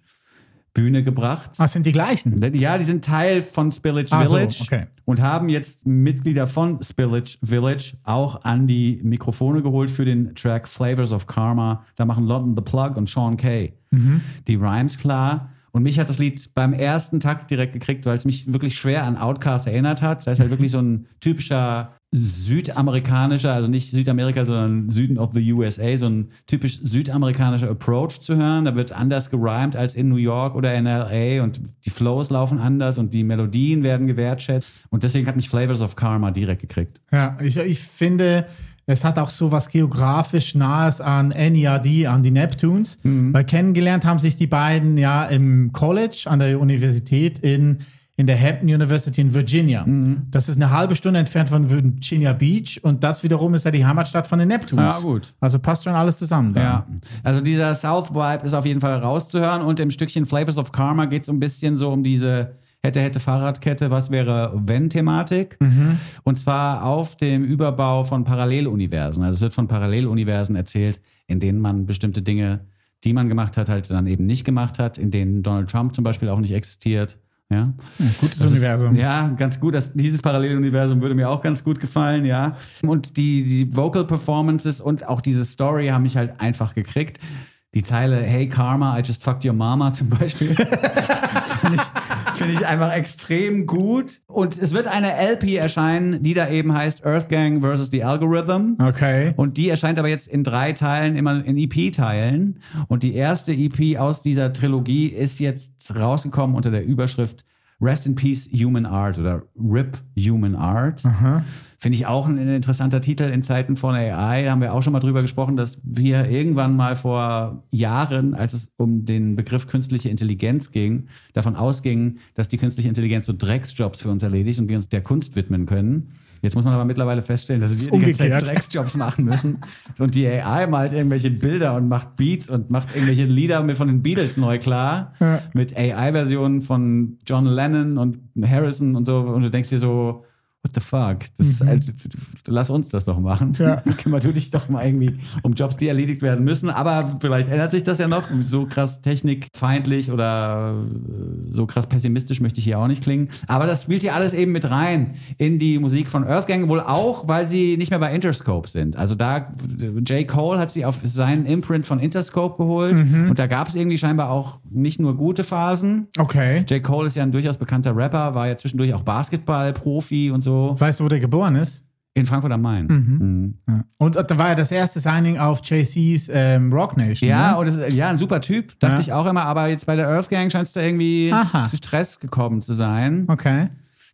Bühne gebracht. Ah, sind die gleichen. Ja, die sind Teil von Spillage Ah, so, Village okay. und haben jetzt Mitglieder von Spillage Village auch an die Mikrofone geholt für den Track Flavors of Karma. Da machen London the Plug und Sean Kay Mhm. die Rhymes klar. Und mich hat das Lied beim ersten Takt direkt gekriegt, weil es mich wirklich schwer an Outcast erinnert hat. Da ist halt wirklich so ein typischer südamerikanischer, also nicht Südamerika, sondern Süden of the USA, so ein typisch südamerikanischer Approach zu hören. Da wird anders gerimt als in New York oder in LA und die Flows laufen anders und die Melodien werden gewertschätzt. Und deswegen hat mich Flavors of Karma direkt gekriegt. Ja, ich, ich finde, es hat auch so was geografisch Nahes an NERD, an die Neptunes. Weil kennengelernt haben sich die beiden ja im College an der Universität in, in der Hampton University in Virginia. Das ist eine halbe Stunde entfernt von Virginia Beach und das wiederum ist ja die Heimatstadt von den Neptunes. Ja, gut. Also passt schon alles zusammen. Da. Ja, also dieser South-Vibe ist auf jeden Fall rauszuhören und im Stückchen Flavors of Karma geht es so ein bisschen so um diese hätte, hätte Fahrradkette, was wäre wenn-Thematik. Und zwar auf dem Überbau von Paralleluniversen. Also es wird von Paralleluniversen erzählt, in denen man bestimmte Dinge, die man gemacht hat, halt dann eben nicht gemacht hat, in denen Donald Trump zum Beispiel auch nicht existiert. Ja. Gutes Das Universum. Ist, ja, ganz gut. Das, dieses Paralleluniversum würde mir auch ganz gut gefallen, ja. Und die, die Vocal Performances und auch diese Story haben mich halt einfach gekriegt. Die Zeile Hey Karma, I just fucked your mama zum Beispiel. Finde ich, find ich einfach extrem gut. Und es wird eine LP erscheinen, die da eben heißt Earth Gang versus the Algorithm. Okay. Und die erscheint aber jetzt in drei Teilen, immer in EP-Teilen. Und die erste EP aus dieser Trilogie ist jetzt rausgekommen unter der Überschrift Rest in Peace Human Art oder RIP Human Art. Finde ich auch ein interessanter Titel in Zeiten von AI. Da haben wir auch schon mal drüber gesprochen, dass wir irgendwann mal vor Jahren, als es um den Begriff künstliche Intelligenz ging, davon ausgingen, dass die künstliche Intelligenz so Drecksjobs für uns erledigt und wir uns der Kunst widmen können. Jetzt muss man aber mittlerweile feststellen, dass wir die ganze Zeit. Drecksjobs machen müssen. Und die AI malt irgendwelche Bilder und macht Beats und macht irgendwelche Lieder mit von den Beatles neu klar. Mit AI-Versionen von John Lennon und Harrison und so. Und du denkst dir so, what the fuck? Das ist halt, lass uns das doch machen. Ja. Kümmer du dich doch mal irgendwie um Jobs, die erledigt werden müssen. Aber vielleicht ändert sich das ja noch. So krass technikfeindlich oder äh, so krass pessimistisch möchte ich hier auch nicht klingen. Aber das spielt hier alles eben mit rein in die Musik von Earthgang. Wohl auch, weil sie nicht mehr bei Interscope sind. Also da, J. Cole hat sie auf seinen Imprint von Interscope geholt. Und da gab es irgendwie scheinbar auch nicht nur gute Phasen. Okay. J. Cole ist ja ein durchaus bekannter Rapper, war ja zwischendurch auch Basketball-Profi und so. Weißt du, wo der geboren ist? In Frankfurt am Main. Mhm. Und da war ja das erste Signing auf JC's ähm, Rock Nation. Ja, ne? und ist, ja, ein super Typ, dachte Ja. ich auch immer, aber jetzt bei der Earth Gang scheint es da irgendwie Aha. zu Stress gekommen zu sein. Okay.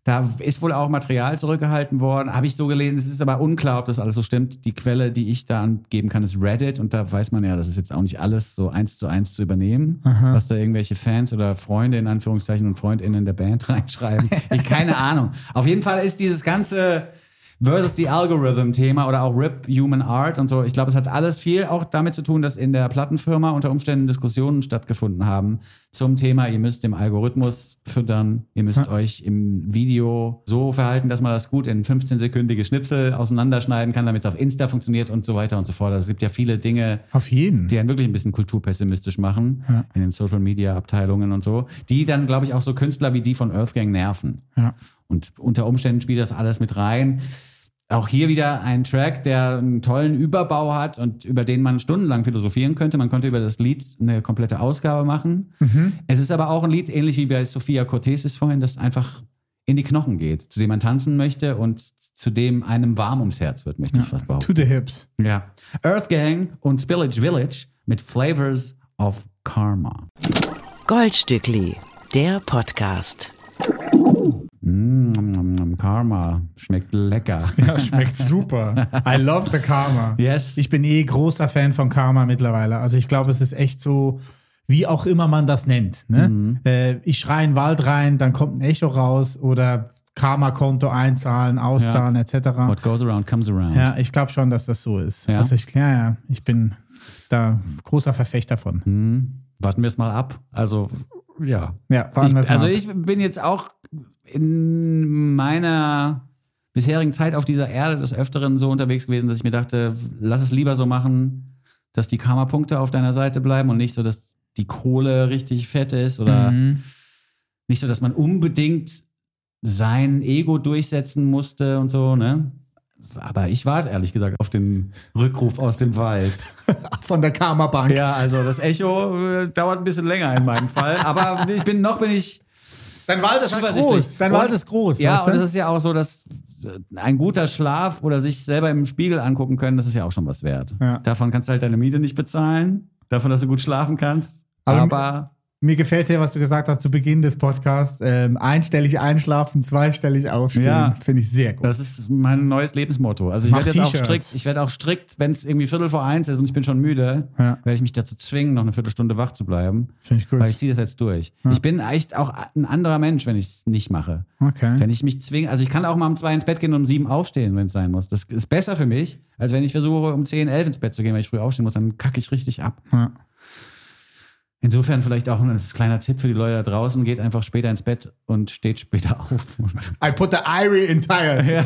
Da ist wohl auch Material zurückgehalten worden. Habe ich so gelesen. Es ist aber unklar, ob das alles so stimmt. Die Quelle, die ich da angeben kann, ist Reddit. Und da weiß man ja, das ist jetzt auch nicht alles so eins zu eins zu übernehmen, was da irgendwelche Fans oder Freunde in Anführungszeichen und Freundinnen der Band reinschreiben. ich, keine Ahnung. Auf jeden Fall ist dieses ganze versus die Algorithm-Thema oder auch RIP Human Art und so. Ich glaube, es hat alles viel auch damit zu tun, dass in der Plattenfirma unter Umständen Diskussionen stattgefunden haben zum Thema, ihr müsst dem Algorithmus füttern, ihr müsst euch im Video so verhalten, dass man das gut in 15-sekündige Schnipsel auseinanderschneiden kann, damit es auf Insta funktioniert und so weiter und so fort. Also es gibt ja viele Dinge, Auf jeden. die einen wirklich ein bisschen kulturpessimistisch machen in den Social Media Abteilungen und so, die dann, glaube ich, auch so Künstler wie die von Earthgang nerven. Ja. Und unter Umständen spielt das alles mit rein. Auch hier wieder ein Track, der einen tollen Überbau hat und über den man stundenlang philosophieren könnte. Man könnte über das Lied eine komplette Ausgabe machen. Es ist aber auch ein Lied, ähnlich wie bei Sophia Cortez ist vorhin, das einfach in die Knochen geht, zu dem man tanzen möchte und zu dem einem warm ums Herz wird, möchte ich fast behaupten. To the hips. Ja. Earth Gang und Spillage Village mit Flavors of Karma. Goldstückli, der Podcast. Mm, Karma schmeckt lecker. Ja, schmeckt super. I love the Karma. Yes. Ich bin eh großer Fan von Karma mittlerweile. Also ich glaube, es ist echt so, wie auch immer man das nennt. Ne? Mhm. Äh, ich schreie in den Wald rein, dann kommt ein Echo raus oder Karma-Konto einzahlen, auszahlen etc. What goes around comes around. Ja, ich glaube schon, dass das so ist. Ja? Also ich, ja, ja, ich bin da großer Verfechter von. Hm. Warten wir es mal ab. Also, ja. Ja, wir's mal also ich bin jetzt auch in meiner bisherigen Zeit auf dieser Erde des Öfteren so unterwegs gewesen, dass ich mir dachte, lass es lieber so machen, dass die Karma-Punkte auf deiner Seite bleiben und nicht so, dass die Kohle richtig fett ist oder Mhm. nicht so, dass man unbedingt sein Ego durchsetzen musste und so, ne? Aber ich warte ehrlich gesagt auf den Rückruf aus dem Wald. Von der Karma-Bank. Ja, also das Echo äh, dauert ein bisschen länger in meinem Fall. Aber ich bin noch bin ich Dein Wald ist groß. Dein Wald ist groß. Ja, und es ist ja auch so, dass äh, ein guter Schlaf oder sich selber im Spiegel angucken können, das ist ja auch schon was wert. Ja. Davon kannst du halt deine Miete nicht bezahlen, davon, dass du gut schlafen kannst. Aber- Aber, Mir gefällt hier, was du gesagt hast zu Beginn des Podcasts. Ähm, einstellig einschlafen, zweistellig aufstehen. Ja. Finde ich sehr gut. das ist mein neues Lebensmotto. Also ich werde jetzt auch strikt, ich werde auch strikt, wenn es irgendwie Viertel vor eins ist und ich bin schon müde, Ja. werde ich mich dazu zwingen, noch eine Viertelstunde wach zu bleiben. Finde ich gut. Weil ich ziehe das jetzt durch. Ich bin echt auch ein anderer Mensch, wenn ich es nicht mache. Okay. Wenn ich mich zwinge, also ich kann auch mal um zwei ins Bett gehen und um sieben aufstehen, wenn es sein muss. Das ist besser für mich, als wenn ich versuche, um zehn, elf ins Bett zu gehen, weil ich früh aufstehen muss, dann kacke ich richtig ab. Ja. Insofern vielleicht auch ein kleiner Tipp für die Leute da draußen, geht einfach später ins Bett und steht später auf. I put the Irie in tires.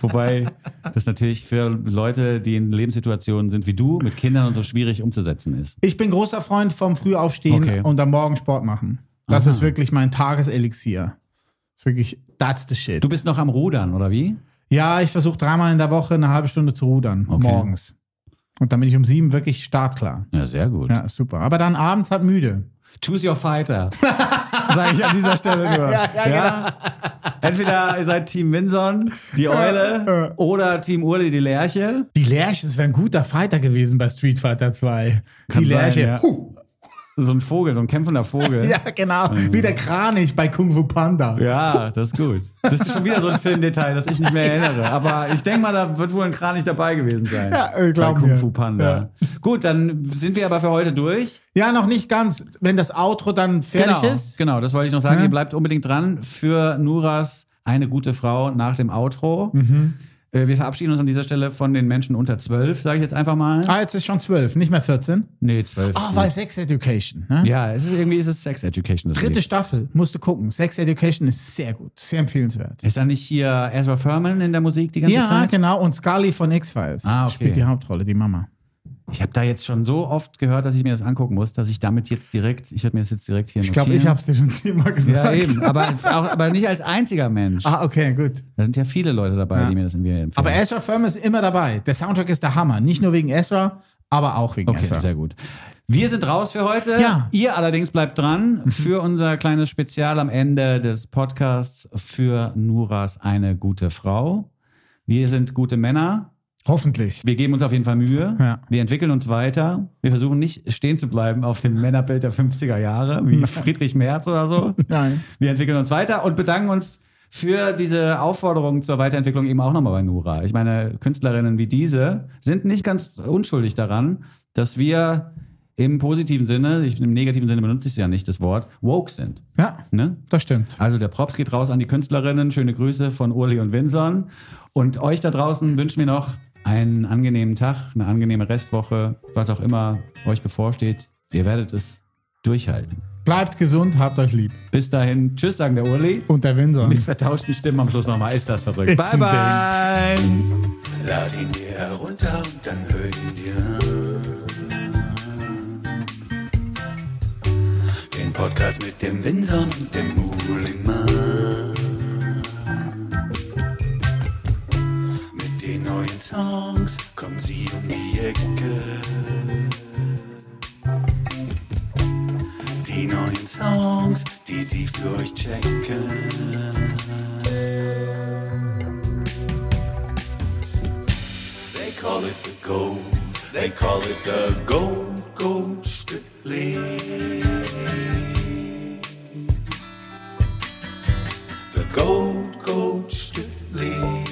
Wobei das natürlich für Leute, die in Lebenssituationen sind wie du, mit Kindern und so schwierig umzusetzen ist. Ich bin großer Freund vom Frühaufstehen Okay. und am Morgen Sport machen. Das Aha. ist wirklich mein Tageselixier. Das ist wirklich, that's the shit. Du bist noch am Rudern, oder wie? ja, ich versuche dreimal in der Woche eine halbe Stunde zu rudern. Okay. Morgens. Und dann bin ich um sieben wirklich startklar. Ja, sehr gut. Ja, super. Aber dann abends halt müde. Choose your fighter. Sage ich an dieser Stelle nur. Ja, ja, genau. Entweder ihr seid Team Winson, die Eule, oder Team Urli, die Lerche. Die Lerche, das wäre ein guter Fighter gewesen bei Street Fighter 2. Kann die sein, Lerche. ja. Huh. So ein Vogel, so ein kämpfender Vogel. Ja, genau. Wie der Kranich bei Kung Fu Panda. Ja, das ist gut. Das ist schon wieder so ein Filmdetail, das ich nicht mehr erinnere. Aber ich denke mal, da wird wohl ein Kranich dabei gewesen sein. Ja, äh, glaub Bei Kung. Fu Panda. Gut, dann sind wir aber für heute durch. Ja, noch nicht ganz. Wenn das Outro dann fertig genau, ist. Genau, das wollte ich noch sagen. Ja. Ihr bleibt unbedingt dran für Nuras eine gute Frau nach dem Outro. Mhm. Äh, Wir verabschieden uns an dieser Stelle von den Menschen unter 12, sage ich jetzt einfach mal. Ah, jetzt ist schon zwölf, nicht mehr 14. Nee, 12. Ah, weil Sex Education. Ne? Ja, es ist irgendwie ist es Sex Education. Dritte Lied. Staffel, musst du gucken. Sex Education ist sehr gut, sehr empfehlenswert. Ist da nicht hier Ezra Furman in der Musik die ganze Ja, Zeit? genau. Und Scully von X-Files Ah, okay. spielt die Hauptrolle, die Mama. Ich habe da jetzt schon so oft gehört, dass ich mir das angucken muss, dass ich damit jetzt direkt, ich werde mir das jetzt direkt hier Ich glaube, notieren. ich habe es dir schon zehnmal gesagt. Ja, eben. Aber, auch, aber nicht als einziger Mensch. Ah, okay, gut. Da sind ja viele Leute dabei, Ja. die mir das irgendwie empfehlen. Aber Ezra Furman ist immer dabei. Der Soundtrack ist der Hammer. Nicht nur wegen Ezra, aber auch wegen Okay, Ezra. sehr gut. Wir sind raus für heute. Ja. Ihr allerdings bleibt dran für unser kleines Spezial am Ende des Podcasts für Nuras eine gute Frau. Wir sind gute Männer. Hoffentlich. Wir geben uns auf jeden Fall Mühe. Ja. Wir entwickeln uns weiter. Wir versuchen nicht stehen zu bleiben auf dem Männerbild der 50er Jahre, wie Friedrich Merz oder so. Nein. Wir entwickeln uns weiter und bedanken uns für diese Aufforderung zur Weiterentwicklung eben auch nochmal bei Nura. Ich meine, Künstlerinnen wie diese sind nicht ganz unschuldig daran, dass wir im positiven Sinne, ich, im negativen Sinne benutze ich es ja nicht, das Wort, woke sind. Ja, Ne? das stimmt. Also der Props geht raus an die Künstlerinnen. Schöne Grüße von Urli und Winson. Und euch da draußen wünschen wir noch einen angenehmen Tag, eine angenehme Restwoche, was auch immer euch bevorsteht. Ihr werdet es durchhalten. Bleibt gesund, habt euch lieb. Bis dahin, tschüss, sagen der Urli. Und der Windsor. Mit vertauschten Stimmen am Schluss nochmal. Ist das verrückt. Ist bye, bye. Lad ihn dir herunter und dann hör ihn dir an. Den Podcast mit dem Winson und dem Muhlingmann. Neuen Songs kommen sie um die Ecke. Die neuen Songs, die sie für euch checken. They call it the gold. They call it the gold, gold strictly. The gold, gold strictly.